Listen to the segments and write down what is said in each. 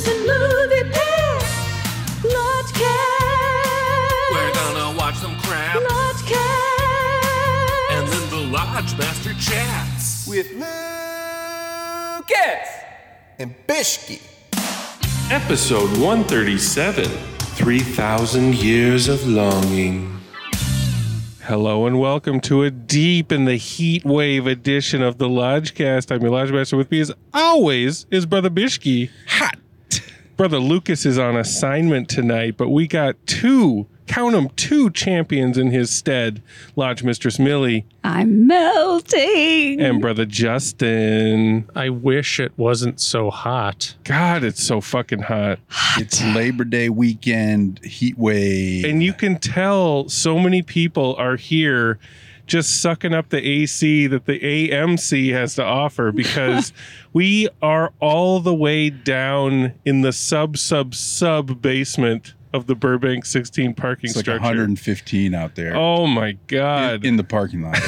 Lodgecast, missing movie pass. Lodgecast. We're gonna watch some crap, Lodgecast. and then the Lodge Master chats. with Lucas and Bishki. Episode 137 3000 Years of Longing. Hello and welcome to a deep in the heat wave edition of the Lodgecast. I'm your Lodge Master. With me, as always, is Brother Bishki. Hot. Brother Lucas is on assignment tonight, but we got two, count them, two champions in his stead Lodge Mistress Millie I'm melting. and Brother Justin. I wish it wasn't so hot. God, it's so fucking hot. It's Labor Day weekend, heat wave. and you can tell so many people are here just sucking up the AC that the AMC has to offer because we are all the way down in the sub sub sub basement of the Burbank 16 parking it's like structure. 115 out there Oh my in, god. in the parking lot.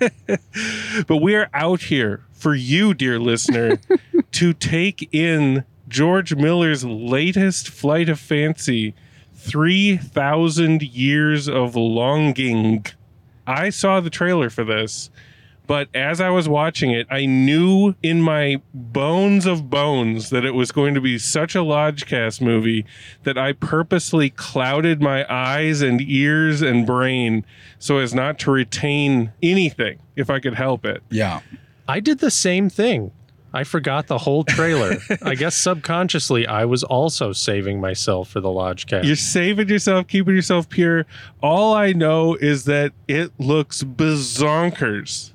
but we are out here for you, dear listener, to take in George Miller's latest flight of fancy, 3,000 Years of Longing. I saw the trailer for this, but as I was watching it, I knew in my bones of bones that it was going to be such a Lodgecast movie that I purposely clouded my eyes and ears and brain so as not to retain anything if I could help it. yeah. I did the same thing. I forgot the whole trailer. I guess subconsciously I was also saving myself for the lodge Lodgecast. You're saving yourself, keeping yourself pure. All I know is that it looks bazonkers.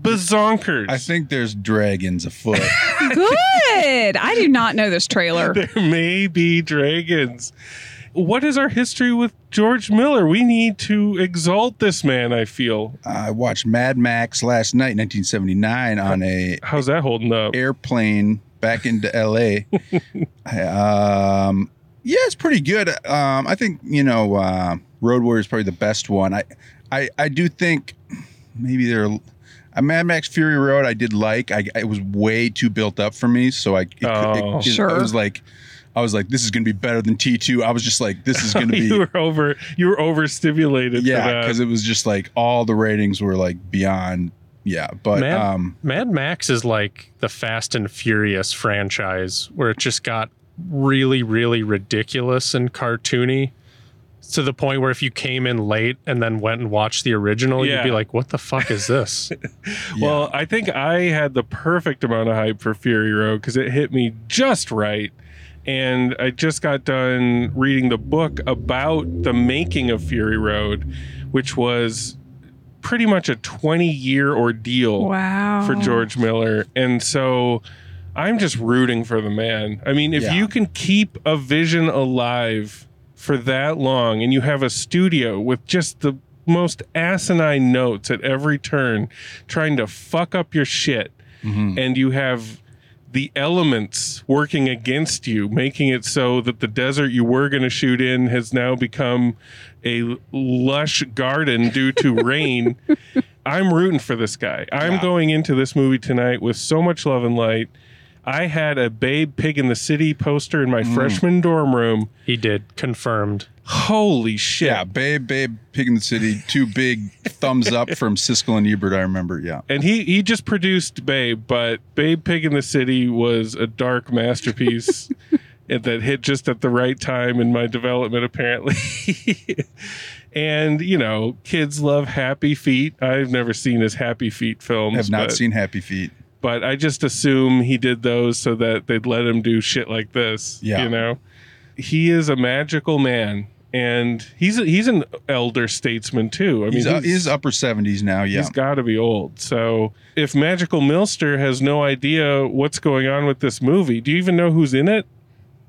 Bazonkers. I think there's dragons afoot. Good. I do not know this trailer. there may be dragons. What is our history with George Miller? We need to exalt this man, I feel. I watched Mad Max last night, 1979, on a How's that holding up? airplane back into LA. um, yeah, it's pretty good. Um, I think you know, uh, Road Warrior is probably the best one. I, I, I do think maybe there. Are, A Mad Max Fury Road, I did like. I it was way too built up for me, so I. It, Oh. it, Sure. I was like, I was like, this is going to be better than T two. I was just like, this is going to be. you were over you were overstimulated yeah, because it was just like all the ratings were like beyond. Yeah, but Mad, um, Mad Max is like the Fast and Furious franchise where it just got really, really ridiculous and cartoony to the point where if you came in late and then went and watched the original, you'd be like, what the fuck is this? Well, I think I had the perfect amount of hype for Fury Road because it hit me just right. And I just got done reading the book about the making of Fury Road, which was pretty much a 20 year ordeal Wow. for George Miller. And so I'm just rooting for the man. I mean, if Yeah. you can keep a vision alive for that long and you have a studio with just the most asinine notes at every turn trying to fuck up your shit mm-hmm. and you have the elements working against you, making it so that the desert you were going to shoot in has now become a lush garden due to rain. I'm rooting for this guy. I'm Yeah. going into this movie tonight with so much love and light. I had a Babe Pig in the City poster in my mm. freshman dorm room. he did. Confirmed. Holy shit. Yeah, Babe, Babe, Pig in the City, two big thumbs up from Siskel and Ebert. I remember. Yeah, And he he just produced Babe, but Babe Pig in the City was a dark masterpiece that hit just at the right time in my development, apparently. and you know, kids love Happy Feet. I've never seen his Happy Feet films. have not but, seen Happy Feet. But I just assume he did those so that they'd let him do shit like this. Yeah. you know. he is a magical man, and he's a, he's an elder statesman too. I mean, He's, uh, he's upper 70s now. Yeah. He's got to be old. So if Magical Milster has no idea what's going on with this movie, do you even know who's in it?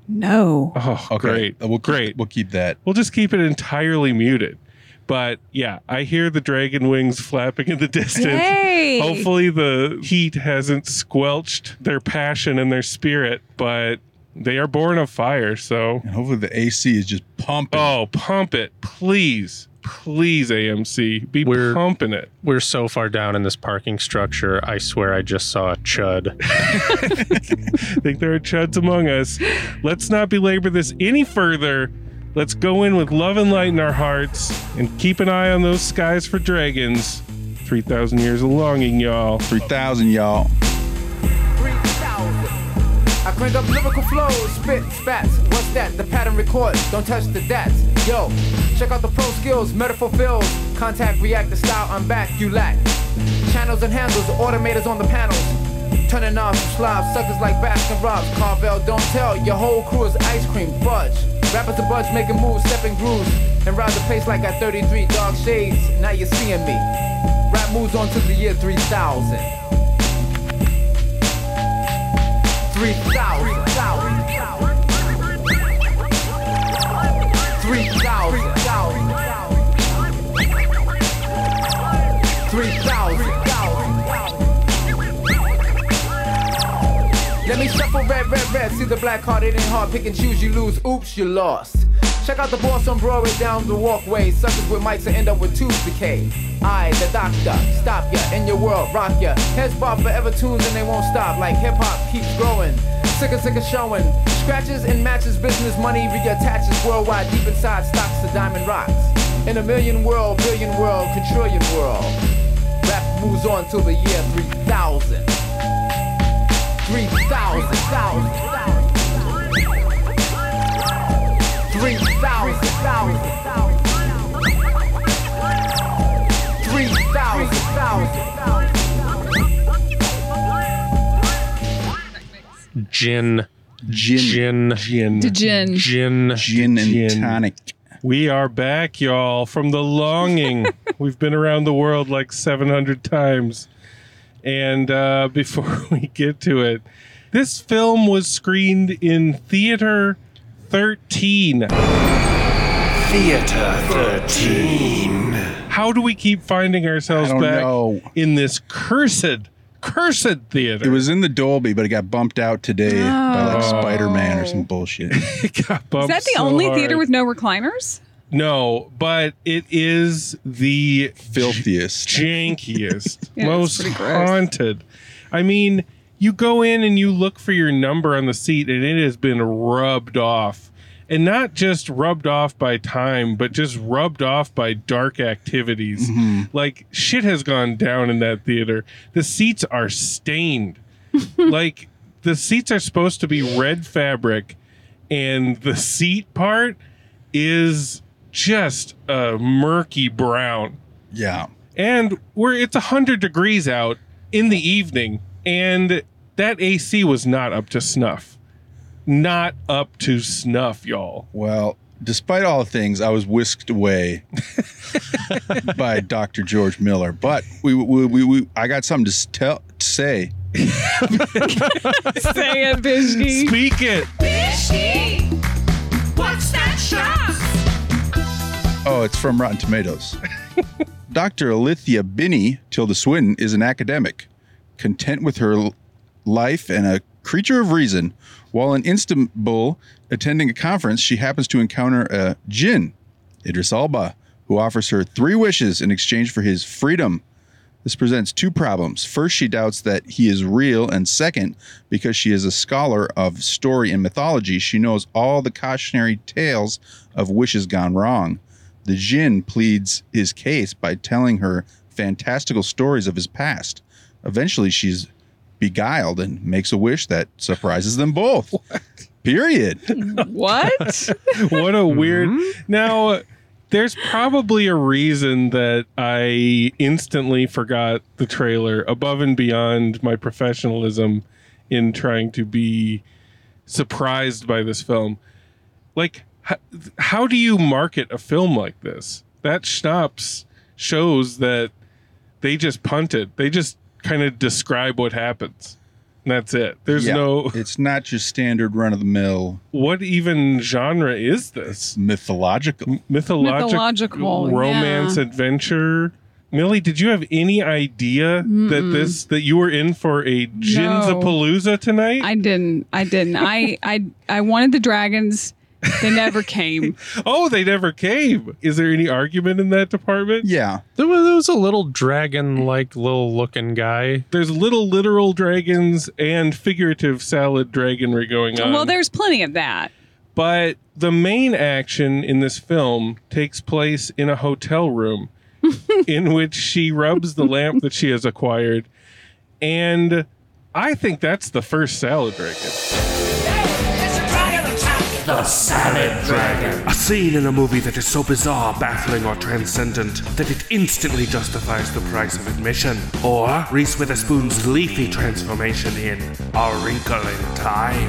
No. Oh, Okay. great. We'll keep, great. We'll keep that. We'll just keep it entirely muted. But yeah, I hear the dragon wings flapping in the distance. Hey. Hopefully, the heat hasn't squelched their passion and their spirit, but they are born of fire. So, And hopefully the AC is just pumping. oh, pump it, please. Please, AMC, be We're- pumping it. We're so far down in this parking structure. I swear I just saw a chud. I think there are chuds among us. Let's not belabor this any further. Let's go in with love and light in our hearts and keep an eye on those skies for dragons. 3,000 years of longing, y'all. 3,000, y'all. 3000. I crank up lyrical flows, spit, spats. What's that? The pattern record, don't touch the dats. Yo, check out the pro skills, metaphor fills. Contact, react, the style I'm back, you lack. Channels and handles, automators on the panels. Turning off some slobs, suckers like Baskin Robbins. Carvel, don't tell, your whole crew is ice cream, fudge. Rappers a bunch making moves, stepping grooves. And ride the pace like at 33 dark shades. Now you're seeing me. Rap moves on to the year 3000. 3000. 3000. Shuffle red, red, red. See the black card, it ain't hard. Pick and choose, you lose. Oops, you lost. Check out the boss on Broadway down the walkway. Suckers with mics and end up with tooth decay. I, the doctor, stop ya in your world, rock ya. Heads bob forever tunes and they won't stop. Like hip hop keeps growing. Sicker, sicker showing. Scratches and matches, business money reattaches worldwide. Deep inside stocks the diamond rocks. In a million world, billion world, quadrillion world. Rap moves on till the year 3000. 3000. 3000. Gin. Gin. Gin. Gin. The gin. Gin. Gin and Gin. tonic. We are back, y'all, from the longing. We've been around the world like 700 times. And uh, before we get to it, this film was screened in Theater 13. Theater 13. How do we keep finding ourselves I don't back know. in this cursed, cursed theater? It was in the Dolby, but it got bumped out today by like Oh. Spider Man or some bullshit. It got Is that the so only hard. theater with no recliners? No, but it is the Filthiest. jankiest, Yeah, most haunted. I mean, you go in and you look for your number on the seat, and it has been rubbed off. And not just rubbed off by time, but just rubbed off by dark activities. Mm-hmm. Like shit has gone down in that theater. The seats are stained. like the seats are supposed to be red fabric, and the seat part is just a murky brown Yeah. and we're it's 100 degrees out in the evening and that AC was not up to snuff. Not up to snuff, y'all. Well, despite all things, I was whisked away by Dr. George Miller. But we, we, we, we I got something to tell to say. Say it, Bishki. Speak it. Oh, it's from Rotten Tomatoes. Dr. Alithea Binnie, Tilda Swinton, is an academic, content with her life and a creature of reason. While in Istanbul attending a conference, she happens to encounter a jinn, Idris Elba, who offers her three wishes in exchange for his freedom. This presents two problems. First, she doubts that he is real, and second, because she is a scholar of story and mythology, she knows all the cautionary tales of wishes gone wrong. The Jinn pleads his case by telling her fantastical stories of his past. Eventually, she's beguiled and makes a wish that surprises them both. Period. What? What a weird. Hmm? Now, there's probably a reason that I instantly forgot the trailer above and beyond my professionalism in trying to be surprised by this film. like how, how do you market a film like this? That schnapps shows that they just punted. They just kind of describe what happens. And that's it. There's Yeah. no It's not your standard run of the mill. what even genre is this? It's mythological. mythological, Mythological, romance yeah. adventure. Millie, did you have any idea that this that you were in for a Ginzapalooza tonight? I didn't. I didn't. I I I wanted the dragons. They never came. oh, they never came. Is there any argument in that department? Yeah. There was, there was a little dragon like little looking guy. There's little literal dragons and figurative salad dragonry going on. well, there's plenty of that. but the main action in this film takes place in a hotel room in which she rubs the lamp that she has acquired and i think that's the first salad dragon The Salad Dragon. A scene in a movie that is so bizarre, baffling, or transcendent that it instantly justifies the price of admission. Or Reese Witherspoon's leafy transformation in A Wrinkle in Time.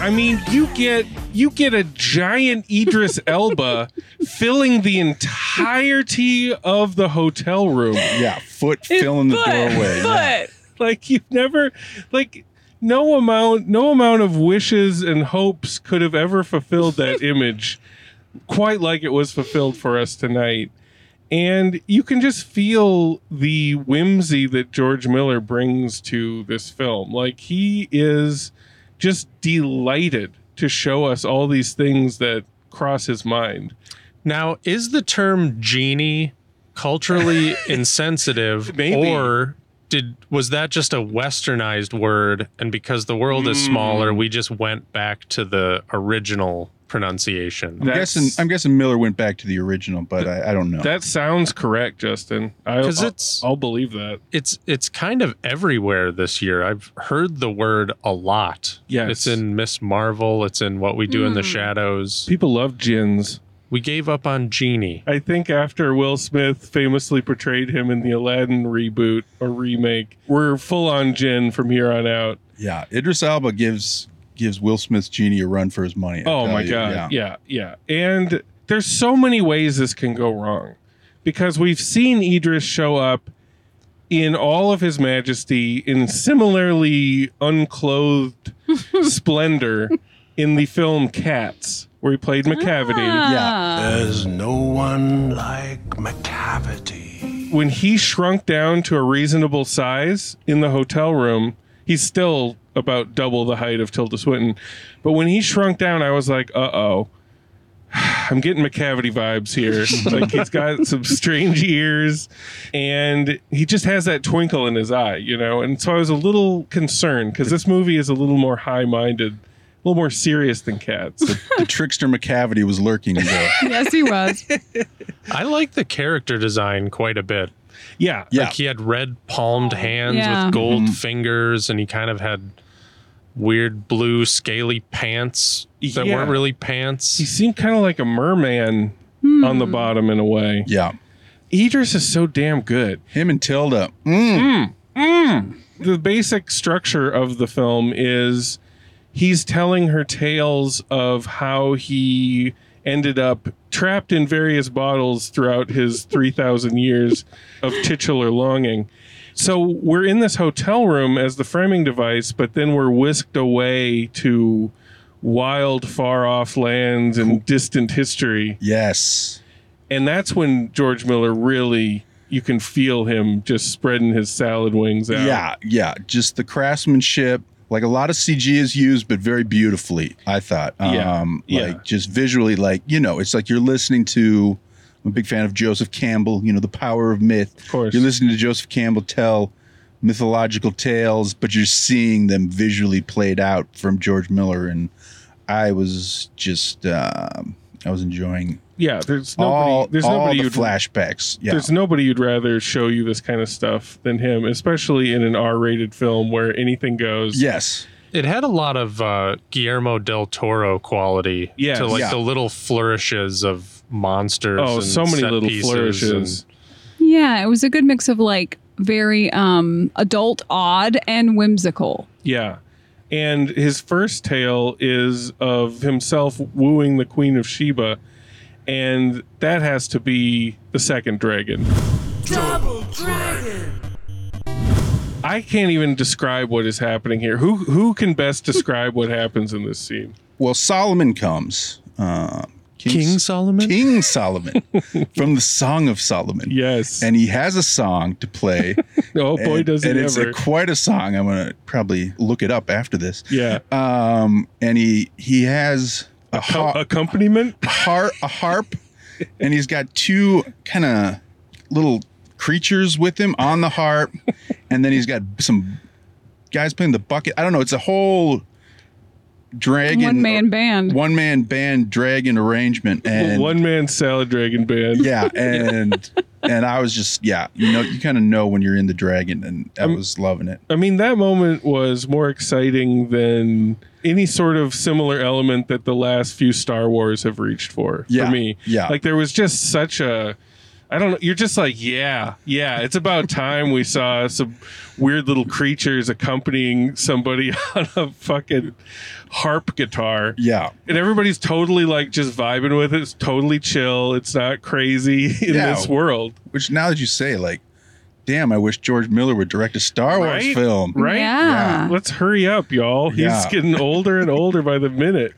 i mean you get you get a giant idris elba filling the entirety of the hotel room Yeah. Foot filling the Foot, doorway. Yeah. foot. like you've never like no amount no amount of wishes and hopes could have ever fulfilled that image quite like it was fulfilled for us tonight. And you can just feel the whimsy that George Miller brings to this film. Like he is just delighted to show us all these things that cross his mind. Now, is the term genie culturally insensitive Maybe. or did was that just a westernized word and because the world is Hmm. smaller we just went back to the original pronunciation? I'm That's- guessing. I'm guessing Miller went back to the original, but I, I don't know. that sounds correct Justin I, 'Cause I'll, it's- I'll believe that It's it's kind of everywhere this year. I've heard the word a lot. Yes. It's in Miss Marvel, it's in What We Do in the Shadows. people love gins We gave up on Genie. I think after Will Smith famously portrayed him in the Aladdin reboot or remake, we're full on Jin from here on out. yeah. Idris Elba gives gives Will Smith's genie a run for his money. I Oh my you. god. Yeah. yeah, And there's so many ways this can go wrong. Because we've seen Idris show up in all of his majesty in similarly unclothed splendor in the film Cats, where he played Macavity. Ah. There's no one like Macavity. when he shrunk down to a reasonable size in the hotel room, he's still about double the height of Tilda Swinton. But when he shrunk down, I was like, uh oh. I'm getting Macavity vibes here. like he's got some strange ears and he just has that twinkle in his eye, you know? And so I was a little concerned because this movie is a little more high minded, a little more serious than cats. The trickster Macavity was lurking there. Yes, he was. I like the character design quite a bit. yeah. Yeah. Like he had red palmed hands Yeah. with gold Mm-hmm. fingers, and he kind of had weird blue scaly pants that Yeah. weren't really pants. He seemed kind of like a merman on the bottom in a way. Yeah. Idris is so damn good. Him and Tilda. Mm. the basic structure of the film is he's telling her tales of how he ended up trapped in various bottles throughout his 3000 years of titular longing so we're in this hotel room as the framing device but then we're whisked away to wild far off lands and distant history Yes. and that's when george miller really you can feel him just spreading his salad wings out Yeah. Yeah. Just the craftsmanship. Like a lot of CG is used, but very beautifully. I thought. Yeah. Um, Yeah. Like just visually, like you know, it's like you're listening to. I'm a big fan of Joseph Campbell. You know, the power of myth. Of course. You're listening to Joseph Campbell tell mythological tales, but you're seeing them visually played out from George Miller, and I was just, um, I was enjoying yeah there's nobody all, there's all nobody the who'd flashbacks. Yeah. there's nobody you'd rather show you this kind of stuff than him especially in an r-rated film where anything goes yes. It had a lot of uh, Guillermo del Toro quality Yes. to like Yeah. the little flourishes of monsters. oh and so many set little pieces flourishes Yeah, it was a good mix of like very um adult, odd, and whimsical. yeah And his first tale is of himself wooing the Queen of Sheba. And that has to be the second dragon. Double Dragon. I can't even describe what is happening here. Who who can best describe what happens in this scene? Well, Solomon comes. Uh, King Solomon? King Solomon from the Song of Solomon. Yes. And he has a song to play. Oh boy, and, does he and it's ever. a, quite a song. I'm gonna probably look it up after this. Yeah. Um, and he he has a, har- accompaniment? a harp, a harp, and he's got two kind of little creatures with him on the harp, and then he's got some guys playing the bucket. I don't know. It's a whole dragon One man band. one man band dragon arrangement, and One man salad dragon band. yeah, and and I was just yeah, you know, you kind of know when you're in the dragon, and I was loving it. I mean, that moment was more exciting than any sort of similar element that the last few Star Wars have reached for. Yeah, For me. yeah. Like there was just such a I don't know, you're just like, yeah, yeah, it's about time we saw some weird little creatures accompanying somebody on a fucking harp guitar. Yeah, And everybody's totally like just vibing with it. It's totally chill. It's not crazy in Yeah. this world. which now that you say, like, damn, I wish George Miller would direct a Star Wars Right? film. Right? Yeah. Let's hurry up, y'all. He's Yeah. getting older and older by the minute.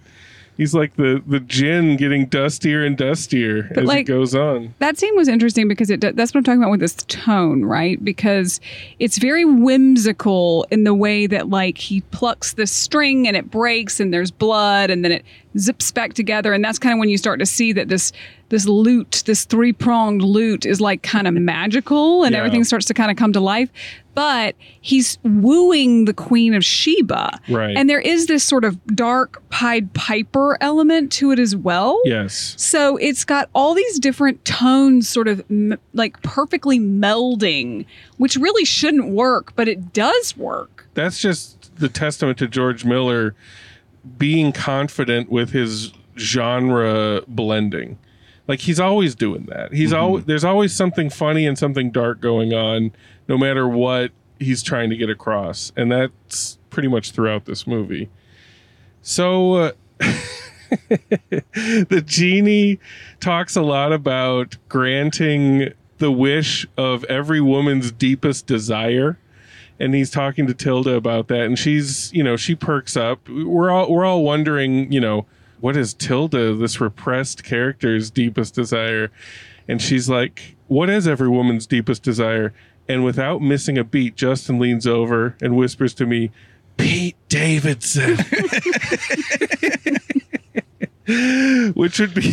He's like the the gin getting dustier and dustier as it goes on. That scene was interesting because it that's what I'm talking about with this tone, right? Because it's very whimsical in the way that like he plucks the string and it breaks and there's blood and then it zips back together and that's kind of when you start to see that this this lute, this three-pronged lute is like kind of magical and Yeah. everything starts to kind of come to life. But he's wooing the Queen of Sheba. Right. And there is this sort of dark Pied Piper element to it as well. Yes. So it's got all these different tones sort of m- like perfectly melding, which really shouldn't work, but it does work. That's just the testament to George Miller being confident with his genre blending. Like he's always doing that. He's mm-hmm. always there's always something funny and something dark going on no matter what he's trying to get across. And that's pretty much throughout this movie. So uh, the genie talks a lot about granting the wish of every woman's deepest desire. And he's talking to Tilda about that. And she's you know she perks up. We're all we're all wondering you know what is Tilda this repressed character's deepest desire? And she's like what is every woman's deepest desire and without missing a beat Justin leans over and whispers to me Pete Davidson which would be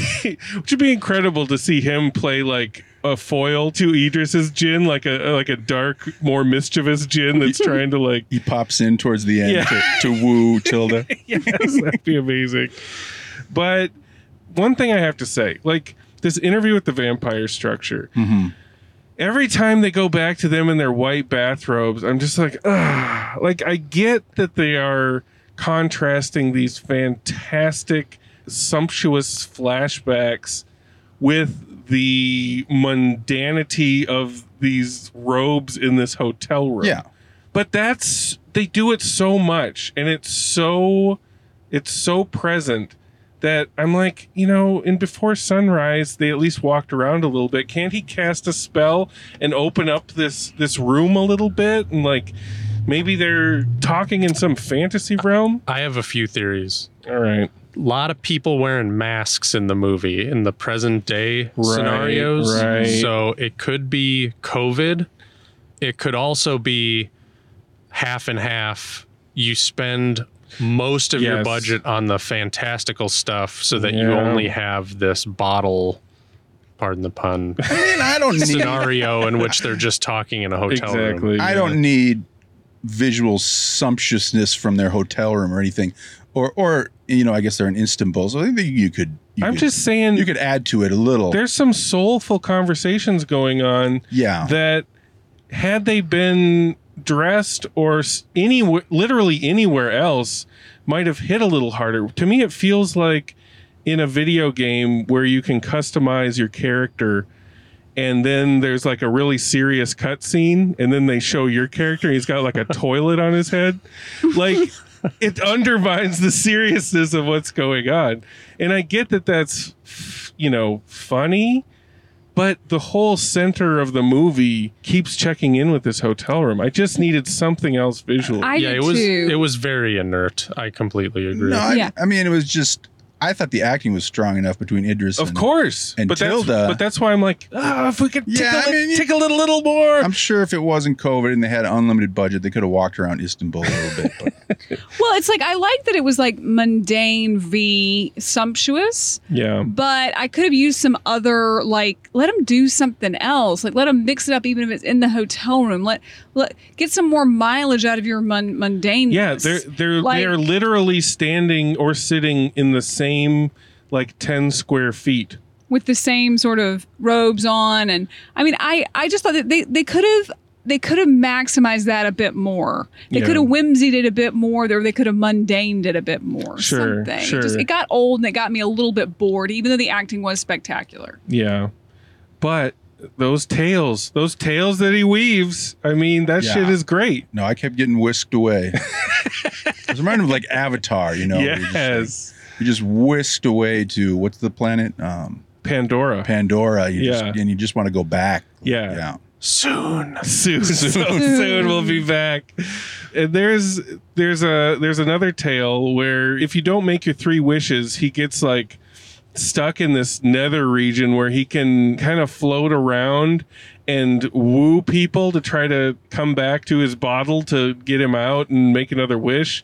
which would be incredible to see him play like a foil to Idris's Jin, like a like a dark, more mischievous Jin that's trying to like He pops in towards the end Yeah. to, to woo Tilda. yes, that'd be amazing. But one thing I have to say, like this interview with the vampire structure, mm-hmm. Every time they go back to them in their white bathrobes, I'm just like, ah, like I get that they are contrasting these fantastic, sumptuous flashbacks with the mundanity of these robes in this hotel room Yeah. but that's they do it so much and it's so it's so present that i'm like you know in before sunrise they at least walked around a little bit can't he cast a spell and open up this this room a little bit and like maybe they're talking in some fantasy realm I have a few theories. all right A lot of people wearing masks in the movie in the present day scenarios. right. So it could be COVID. It could also be half and half. You spend most of your budget on the fantastical stuff so that you only have this bottle, pardon the pun, I mean, I don't need scenario in which they're just talking in a hotel room. exactly I don't need visual sumptuousness from their hotel room or anything. Or or you know, I guess they're in Istanbul, so I think you could you i'm could- just saying you could add to it a little. there's some soulful conversations going on Yeah. that had they been dressed or any literally anywhere else might have hit a little harder to me it feels like in a video game where you can customize your character and then there's like a really serious cutscene and then they show your character he's got like a toilet on his head like it undermines the seriousness of what's going on. And I get that that's, you know, funny, but the whole center of the movie keeps checking in with this hotel room. I just needed something else visually. I yeah, did it was too. it was very inert. I completely agree. No, I, Yeah. I mean, it was just. I thought the acting was strong enough between Idris. of and, course, and but Tilda- that's but that's why I'm like, ah, if we could take, Yeah, a, I li- mean, take a little, little more. I'm sure if it wasn't COVID and they had unlimited budget, they could have walked around Istanbul a little bit. But well, it's like I like that it was like mundane v sumptuous, yeah, but I could have used some other like let them do something else. Like let them mix it up, even if it's in the hotel room. Let let get some more mileage out of your mun- mundane. yeah. They're they're Like- they're literally standing or sitting in the same like ten square feet. with the same sort of robes on and i mean i i just thought that they they could have they could have maximized that a bit more they Yeah. could have whimsied it a bit more or they could have mundaned it a bit more Sure, something sure. It, just, it got old and it got me a little bit bored even though the acting was spectacular Yeah. But those tails, those tails that he weaves, I mean, that Yeah. shit is great. no, I kept getting whisked away. I was reminded of like Avatar, you know. where just, yes. You're just whisked away to what's the planet? Um, Pandora. Pandora. You Yeah. just, and you just want to go back. Yeah. Yeah. soon. Soon. So soon we'll be back. And there's there's a there's another tale where if you don't make your three wishes, he gets like stuck in this nether region where he can kind of float around and woo people to try to come back to his bottle to get him out and make another wish.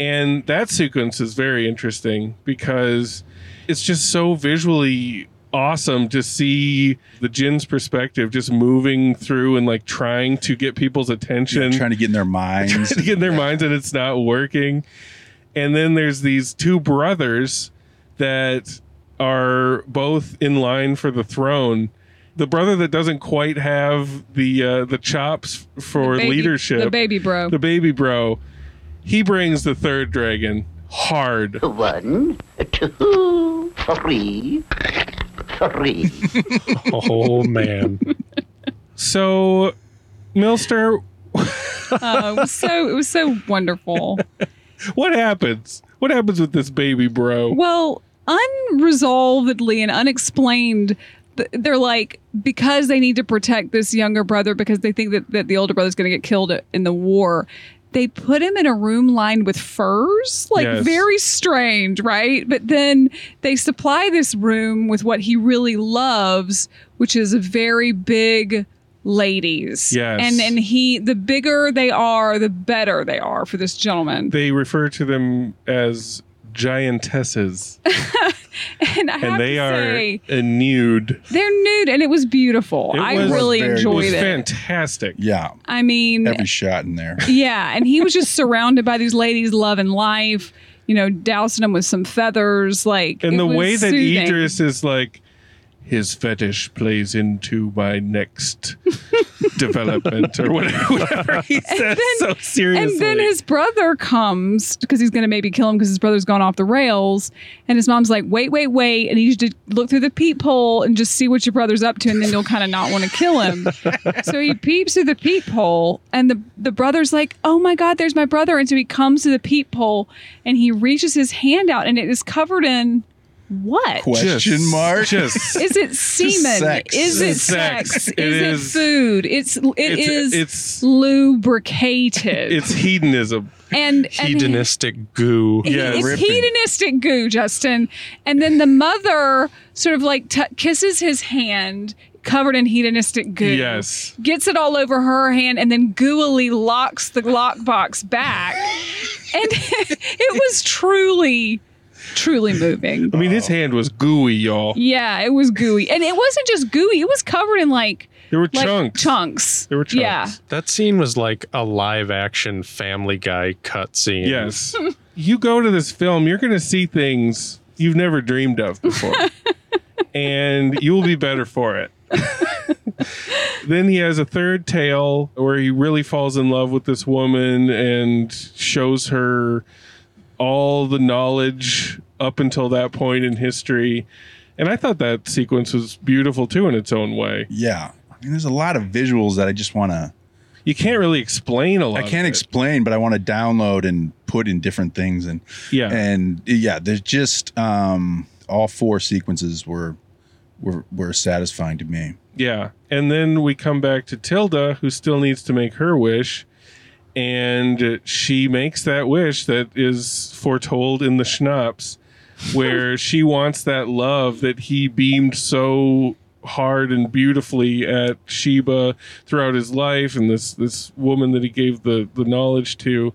And that sequence is very interesting because it's just so visually awesome to see the Jin's perspective just moving through and like trying to get people's attention trying to get in their minds. trying to get in their minds and it's not working. And then there's these two brothers that are both in line for the throne. The brother that doesn't quite have the uh, the chops for Baby- leadership, the baby bro the baby bro, he brings the third dragon hard. One, two, three, three. Oh man. So, Milster, oh, it was so it was so wonderful what happens? What happens with this baby bro? Well, unresolvedly and unexplained, they're like, because they need to protect this younger brother because they think that, that the older brother's going to get killed in the war. They put him in a room lined with furs, like Yes. very strange, right? But then they supply this room with what he really loves, which is very big ladies. Yes. And and he the bigger they are, the better they are for this gentleman. They refer to them as giantesses, And I have and they to are say, nude. They're nude and it was beautiful. It I was really very- It enjoyed was it. fantastic. Yeah. I mean, Every shot in there. yeah, and he was just surrounded by these ladies loving life, you know, dousing them with some feathers. Like, And it the was way that soothing. Idris is like, his fetish plays into my next development or whatever, whatever he says so seriously. And then his brother comes because he's going to maybe kill him because his brother's gone off the rails. And his mom's like, wait, wait, wait. And you need to look through the peephole and just see what your brother's up to. And then you'll kind of not want to kill him. so he peeps through the peephole. And the, the brother's like, oh my God, there's my brother. And so he comes to the peephole and he reaches his hand out and it is covered in what? Question mark. Just Is it semen? sex. Is it It's sex? sex. Is It it is- food? It's it it's is it's lubricated. it's hedonism. and and Hedonistic goo. Yeah, it's ripping. hedonistic goo, Justin. And then the mother sort of like t- kisses his hand, covered in hedonistic goo. Yes. Gets it all over her hand, and then gooily locks the lockbox back. and it was truly, truly moving. I mean, his hand was gooey, y'all. Yeah, it was gooey, and it wasn't just gooey; it was covered in like There were like chunks. chunks. There were chunks. Yeah, That scene was like a live action Family Guy cut scene. Yes. you go to this film, you're going to see things you've never dreamed of before. and you will be better for it. then he has a third tale where he really falls in love with this woman and shows her all the knowledge up until that point in history. And I thought that sequence was beautiful too in its own way. Yeah. I mean, there's a lot of visuals that I just want to. you can't really explain a lot. I can't explain, but I want to download and put in different things and Yeah. and yeah, there's just um all four sequences were were were satisfying to me. Yeah. And then we come back to Tilda, who still needs to make her wish. And she makes that wish that is foretold in the schnapps, where she wants that love that he beamed so hard and beautifully at Sheba throughout his life and this this woman that he gave the the knowledge to.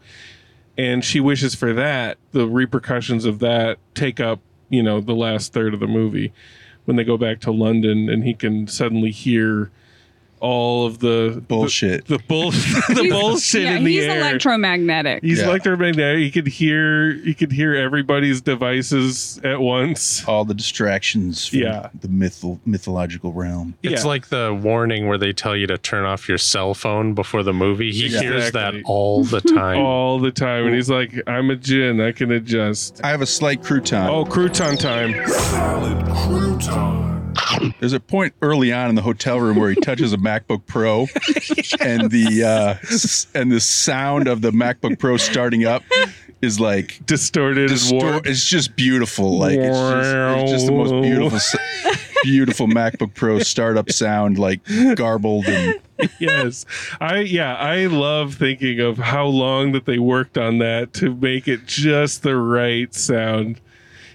And she wishes for that the repercussions of that take up you know the last third of the movie. When they go back to london and he can suddenly hear all of the Bullshit. the, the bull the bullshit yeah, in the he's air electromagnetic. he's Yeah. electromagnetic he could hear he could hear everybody's devices at once All the distractions from Yeah. the mythal mythological realm. It's Yeah. like the warning where they tell you to turn off your cell phone before the movie. He hears that Exactly. all the time. all the time and he's like i'm a djinn i can adjust I have a slight crouton. oh crouton time Salad crouton. There's a point early on in the hotel room where he touches a MacBook Pro, and the uh, and the sound of the MacBook Pro starting up is like distorted distor- warped. It's just beautiful. Like it's just, it's just the most beautiful, beautiful MacBook Pro startup sound, like garbled and yes. I yeah i love thinking of how long that they worked on that to make it just the right sound.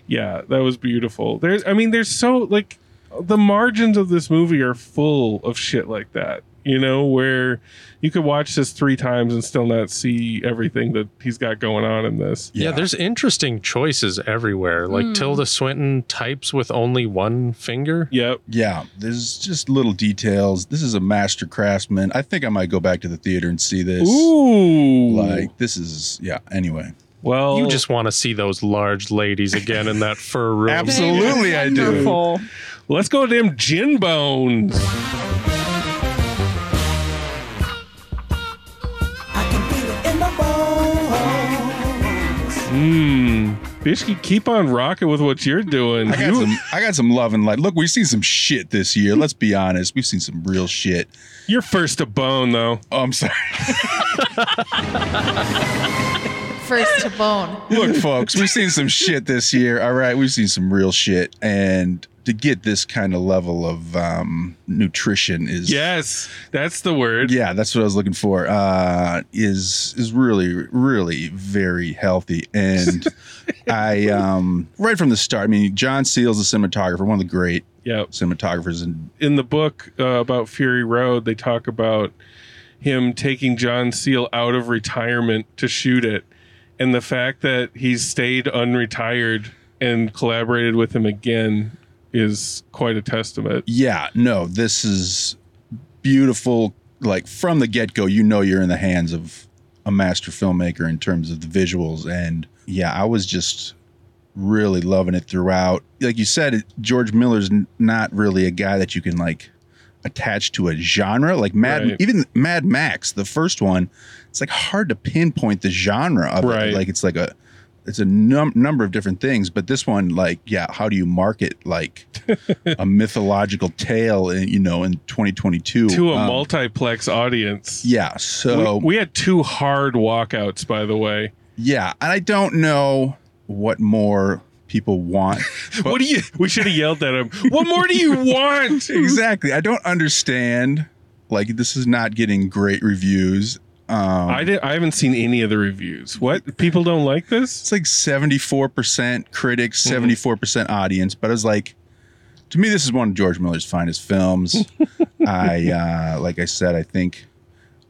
Yeah that was beautiful. There's i mean there's so like the margins of this movie are full of shit like that you know where you could watch this three times and still not see everything that he's got going on in this Yeah, there's interesting choices everywhere. Like hmm. Tilda Swinton types with only one finger. yep yeah. There's just little details. This is a master craftsman. I think I might go back to the theater and see this. ooh Like this is yeah. Anyway, well You just want to see those large ladies again in that fur room. absolutely I do. Wonderful. let's go to them gin bones Mmm. Bishki, keep on rocking with what you're doing. I got You- some. I got some love and light. Look, we've seen some shit this year. Let's be honest. We've seen some real shit. you're first to bone, though. Oh, I'm sorry. First to bone. Look, folks, we've seen some shit this year. All right, we've seen some real shit, and to get this kind of level of um, nutrition is Yes, that's the word. yeah, that's what I was looking for. Uh, is is really really very healthy, and I um, right from the start. I mean, John Seals, a cinematographer, one of the great Yep. cinematographers, and In the book uh, about Fury Road, they talk about him taking John Seale out of retirement to shoot it, and the fact that he's stayed unretired and collaborated with him again is quite a testament. yeah, no, this is beautiful. Like from the get go, you know you're in the hands of a master filmmaker in terms of the visuals, and yeah, I was just really loving it throughout. Like you said, George Miller's n- not really a guy that you can like attach to a genre. Like Mad, Right. even Mad Max, the first one, it's like hard to pinpoint the genre of Right. it. Like it's like a it's a num- number of different things, but this one, like, yeah, how do you market like a mythological tale, in, you know, in 2022 To a Um, multiplex audience. Yeah, so we, we had two hard walkouts, by the way. yeah, and I don't know what more people want. What do you? We should have yelled at him. What more do you want? exactly. I don't understand. Like, this is not getting great reviews. Um, I did. I haven't seen any of the reviews. What people don't like this? it's like 74% critics, Mm-hmm. 74% audience. But I was like, to me, this is one of George Miller's finest films. I, uh, like I said, I think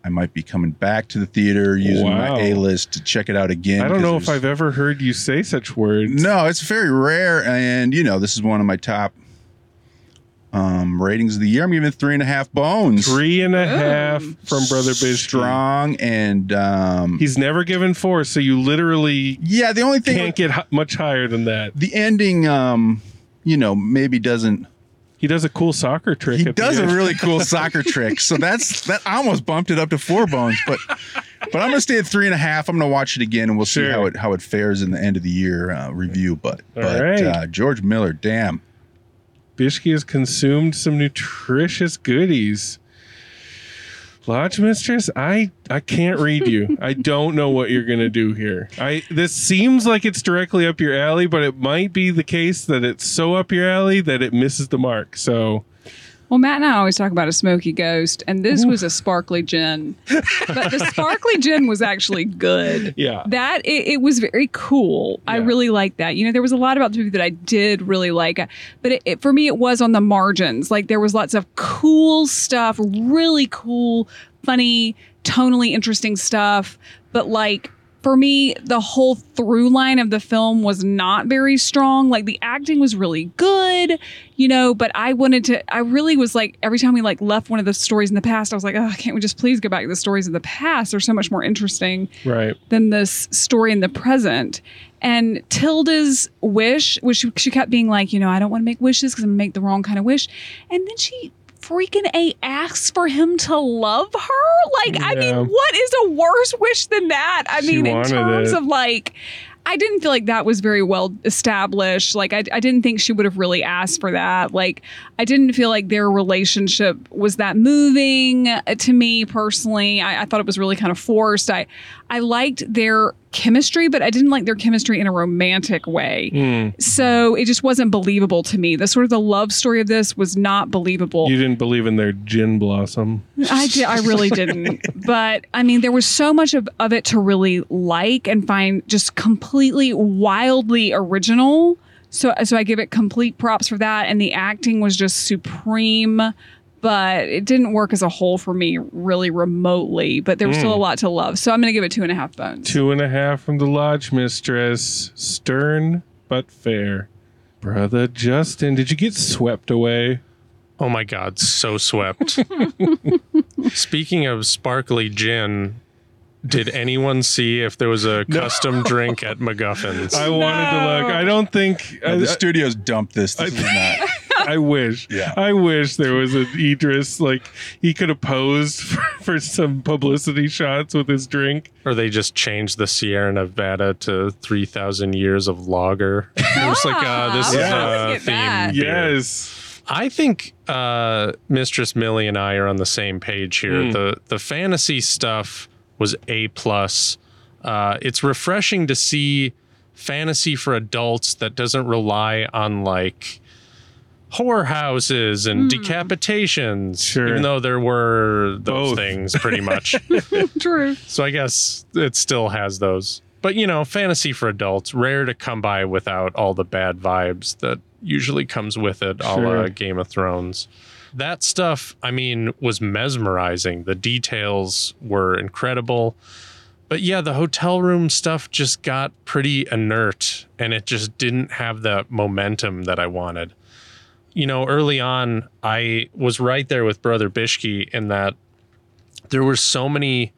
I might be coming back to the theater using Wow. my A list to check it out again. I don't know if I've ever heard you say such words. No, it's very rare, and you know this is one of my top um, ratings of the year. I'm giving it three and a half bones. Three and a half from Brother Bish. strong, and um, He's never given four, so you literally yeah. The only thing can't get hi- much higher than that. the ending, um, you know, maybe doesn't. He does a cool soccer trick. He at the does a end. really cool soccer trick, so that's that almost bumped it up to four bones, but. But I'm gonna stay at three and a half. I'm gonna watch it again, and we'll see Sure. how it how it fares in the end of the year uh, review. But All but right. uh, George Miller, damn, Bishki has consumed some nutritious goodies. Lodge Mistress, I I can't read you. I don't know what you're gonna do here. I this seems like it's directly up your alley, but it might be the case that it's so up your alley that it misses the mark. So Well, Matt and I always talk about a smoky ghost, and this was a sparkly gin. but the sparkly gin was actually good. Yeah. That it, it was very cool. I really liked that. You know, there was a lot about the movie that I did really like, but it, it, for me, it was on the margins. Like there was lots of cool stuff, really cool, funny, tonally interesting stuff. But like for me, the whole through line of the film was not very strong. Like the acting was really good, you know, but I wanted to, I really was like, every time we like left one of the stories in the past, I was like, oh, can't we just please go back to the stories of the past? They're so much more interesting right. than this story in the present. And Tilda's wish, which she, she kept being like, you know, I don't want to make wishes because I'm gonna make the wrong kind of wish. And then she freaking a asks for him to love her. Like, I mean, what is a worse wish than that? I She mean, in terms it. of like. I didn't feel like that was very well established. Like, I, I didn't think she would have really asked for that. Like, I didn't feel like their relationship was that moving uh, to me personally. I, I thought it was really kind of forced. I, I liked their chemistry, but I didn't like their chemistry in a romantic way. Hmm. So it just wasn't believable to me. The sort of the love story of this was not believable. You didn't believe in their gin blossom. I did, I really didn't. But I mean, there was so much of, of it to really like and find just completely wildly original. So so I give it complete props for that. And the acting was just supreme. But it didn't work as a whole for me really remotely. But there was still a Mm. lot to love. So I'm gonna give it two and a half bones. Two and a half from the Lodge Mistress. Stern but fair. Brother Justin, did you get swept away? Oh my God, so swept. Speaking of sparkly gin, did anyone see if there was a custom drink at MacGuffin's? I wanted to look. I don't think No, the I- studios dumped this. This is not. I wish. Yeah. I wish there was an Idris like he could have posed for, for some publicity shots with his drink. or they just changed the Sierra Nevada to 3,000 years of lager. It was like, uh, this Yeah. is a Look theme. beer. Yes. I think uh, Mistress Millie and I are on the same page here. Hmm. The the fantasy stuff was a plus. Uh, it's refreshing to see fantasy for adults that doesn't rely on like whorehouses and hmm. decapitations. Sure. Even though there were those Both. things pretty much. True. So I guess it still has those. But you know, fantasy for adults, rare to come by without all the bad vibes that usually comes with it, a la Game of Thrones. That stuff, I mean, was mesmerizing. The details were incredible. But yeah, the hotel room stuff just got pretty inert and it just didn't have the momentum that I wanted. You know, early on, I was right there with Brother Bishke in that there were so many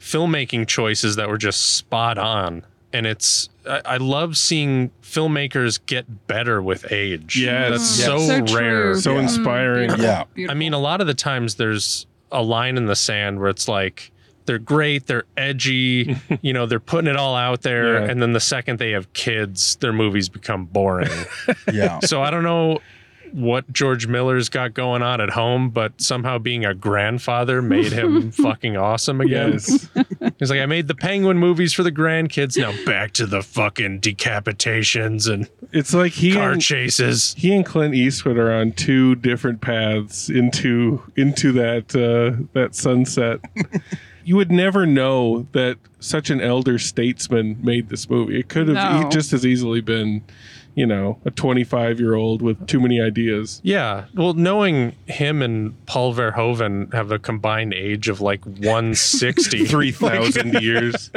filmmaking choices that were just spot on. And it's, I, I love seeing filmmakers get better with age. Yeah, That's Yes. so, So rare. true. So Mm, inspiring. beautiful, Yeah. I mean, a lot of the times there's a line in the sand where it's like, they're great, they're edgy, you know, they're putting it all out there. Yeah. And then the second they have kids, their movies become boring. Yeah. so I don't know what George Miller's got going on at home, but somehow being a grandfather made him fucking awesome again. Yes. He's like, I made the penguin movies for the grandkids. Now back to the fucking decapitations and It's like he car and, chases. he and Clint Eastwood are on two different paths into into that uh, that sunset. you would never know that such an elder statesman made this movie. It could have No. just as easily been, you know, a 25 year old with too many ideas. Yeah. Well, knowing him and Paul Verhoeven have a combined age of like 160. 3,000 years.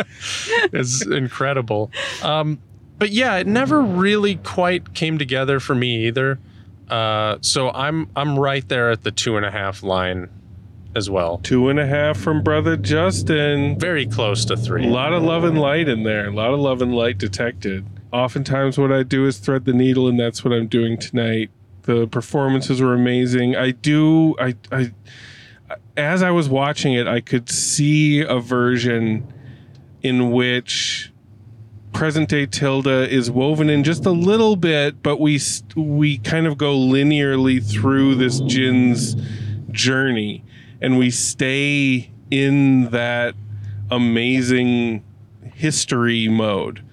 is incredible. Um, but yeah, it never really quite came together for me either. Uh, so I'm I'm right there at the two and a half line as well. Two and a half from brother Justin. Very close to three. A lot of love and light in there. A lot of love and light detected. Oftentimes, what I do is thread the needle, and that's what I'm doing tonight. The performances were amazing. I do. I. I. As I was watching it, I could see a version in which present day Tilda is woven in just a little bit, but we we kind of go linearly through this Jin's journey. and we stay in that amazing history mode.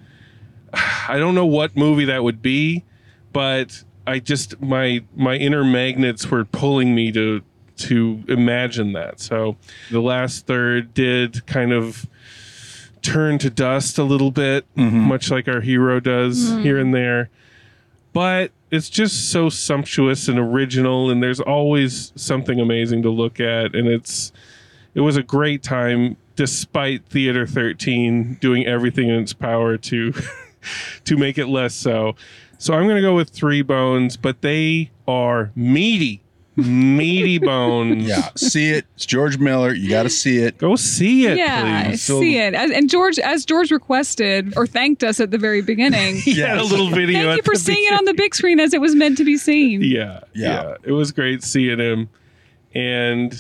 I don't know what movie that would be, but I just my my inner magnets were pulling me to to imagine that. So the last third did kind of turn to dust a little bit, much like our hero does Mhm. here and there. But it's just so sumptuous and original, and there's always something amazing to look at, and it's it was a great time despite Theater 13 doing everything in its power to to make it less so. So I'm going to go with 3 bones, but they are meaty. Meaty bones. Yeah, see it. It's George Miller. You got to see it. Go see it, yeah, please. see it. As, and George, as George requested or thanked us at the very beginning. He had a little video Thank you for the seeing it on the big screen as it was meant to be seen. Yeah, yeah, It was great seeing him, and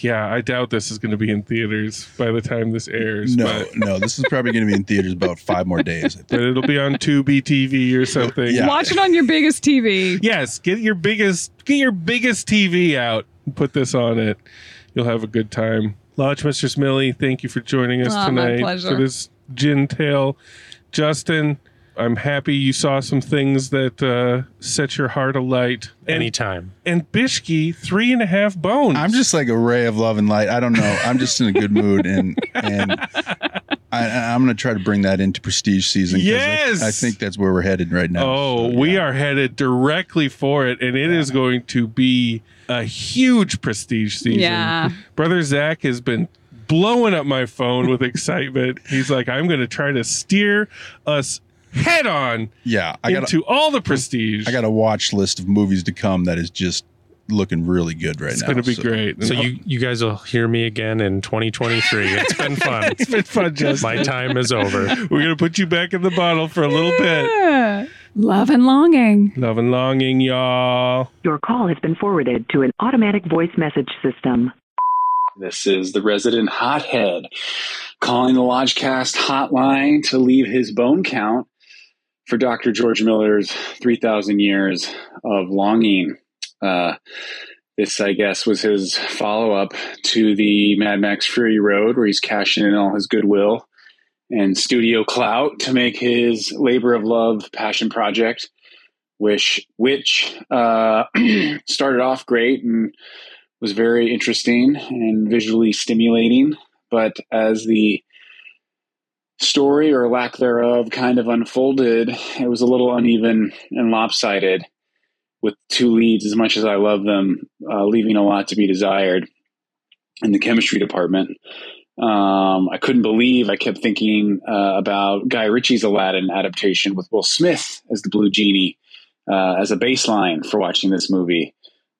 yeah, I doubt this is going to be in theaters by the time this airs. No, but, no, this is probably going to be in theaters about five more days. but it'll be on Tubi TV or something. Watch it on your biggest TV. Yes, get your biggest get your biggest TV out and put this on it. You'll have a good time. Lodge Mistress Millie, thank you for joining us Oh, my tonight pleasure. for this gin tale. Justin, I'm happy you saw some things that uh, set your heart alight. And, Anytime. And Bishki, three and a half bones. I'm just like a ray of love and light. I don't know. I'm just in a good mood, and and I, I'm going to try to bring that into Prestige season. I- Yes! I, think that's where we're headed right now. Oh, we are headed directly for it, and it is going to be a huge prestige season. Yeah. Brother Zach has been blowing up my phone with excitement. He's like, I'm going to try to steer us head on Yeah, I got into all the prestige. I got a watch list of movies to come that is just looking really good right It's now. It's gonna be So- great. So you you guys will hear me again in 2023. It's been fun. it's been fun, Justin. My time is over. We're gonna put you back in the bottle for a little bit. Love and longing. Love and longing, y'all. Your call has been forwarded to an automatic voice message system. This is the resident hothead calling the Lodgecast hotline to leave his bone count for Dr. George Miller's 3,000 Years of Longing. Uh, this, I guess, was his follow up to the Mad Max Fury Road, where he's cashing in all his goodwill and studio clout to make his labor of love passion project, which which uh, started off great and was very interesting and visually stimulating. But as the story or lack thereof kind of unfolded, it was a little uneven and lopsided with two leads, as much as I love them, uh, leaving a lot to be desired in the chemistry department. Um, I couldn't believe I kept thinking uh, about Guy Ritchie's Aladdin adaptation with Will Smith as the Blue Genie uh, as a baseline for watching this movie.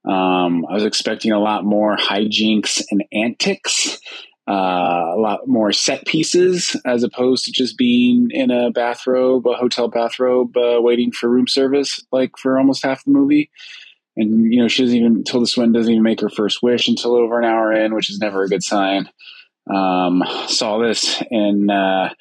Um, I was expecting a lot more hijinks and antics, uh, a lot more set pieces, as opposed to just being in a bathrobe, a hotel bathrobe, uh, waiting for room service, like for almost half the movie. And you know, she doesn't even until Tilda Swinton doesn't even make her first wish until over an hour in, which is never a good sign. Um, saw this in uh,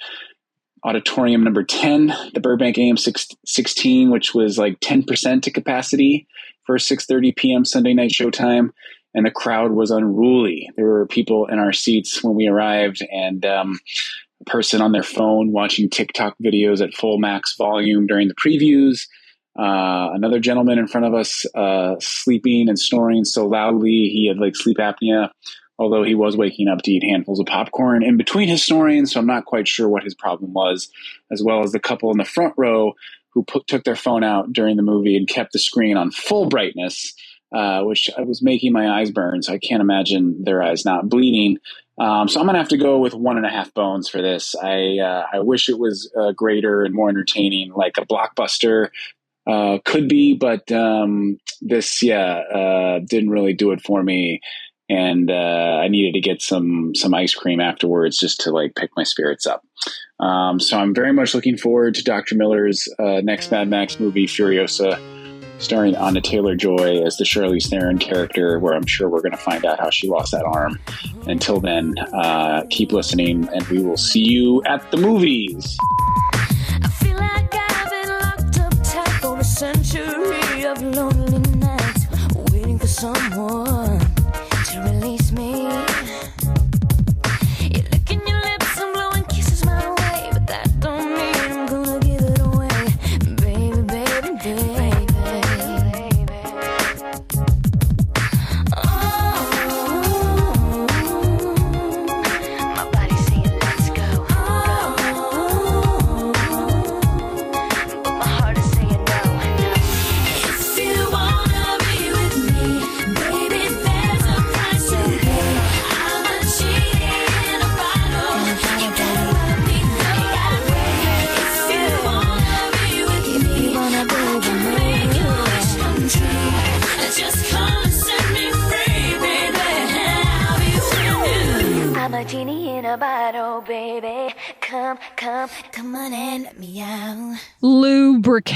auditorium number 10, the Burbank AMC 16, which was like 10% to capacity for 6.30 p.m. Sunday night showtime. And the crowd was unruly. There were people in our seats when we arrived and um, a person on their phone watching TikTok videos at full max volume during the previews. Uh, another gentleman in front of us uh, sleeping and snoring so loudly he had like sleep apnea although he was waking up to eat handfuls of popcorn in between his snoring, so I'm not quite sure what his problem was, as well as the couple in the front row who put, took their phone out during the movie and kept the screen on full brightness, uh, which I was making my eyes burn, so I can't imagine their eyes not bleeding. Um, so I'm gonna have to go with one and a half bones for this. I uh, I wish it was uh, greater and more entertaining, like a blockbuster uh, could be, but um, this yeah uh, didn't really do it for me and uh, I needed to get some some ice cream afterwards just to like pick my spirits up. Um, so I'm very much looking forward to Dr. Miller's next Mad Max movie, Furiosa, starring Anya Taylor-Joy as the Charlize Theron character, where I'm sure we're going to find out how she lost that arm. Until then, uh, keep listening, and we will see you at the movies. feel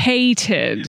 Come,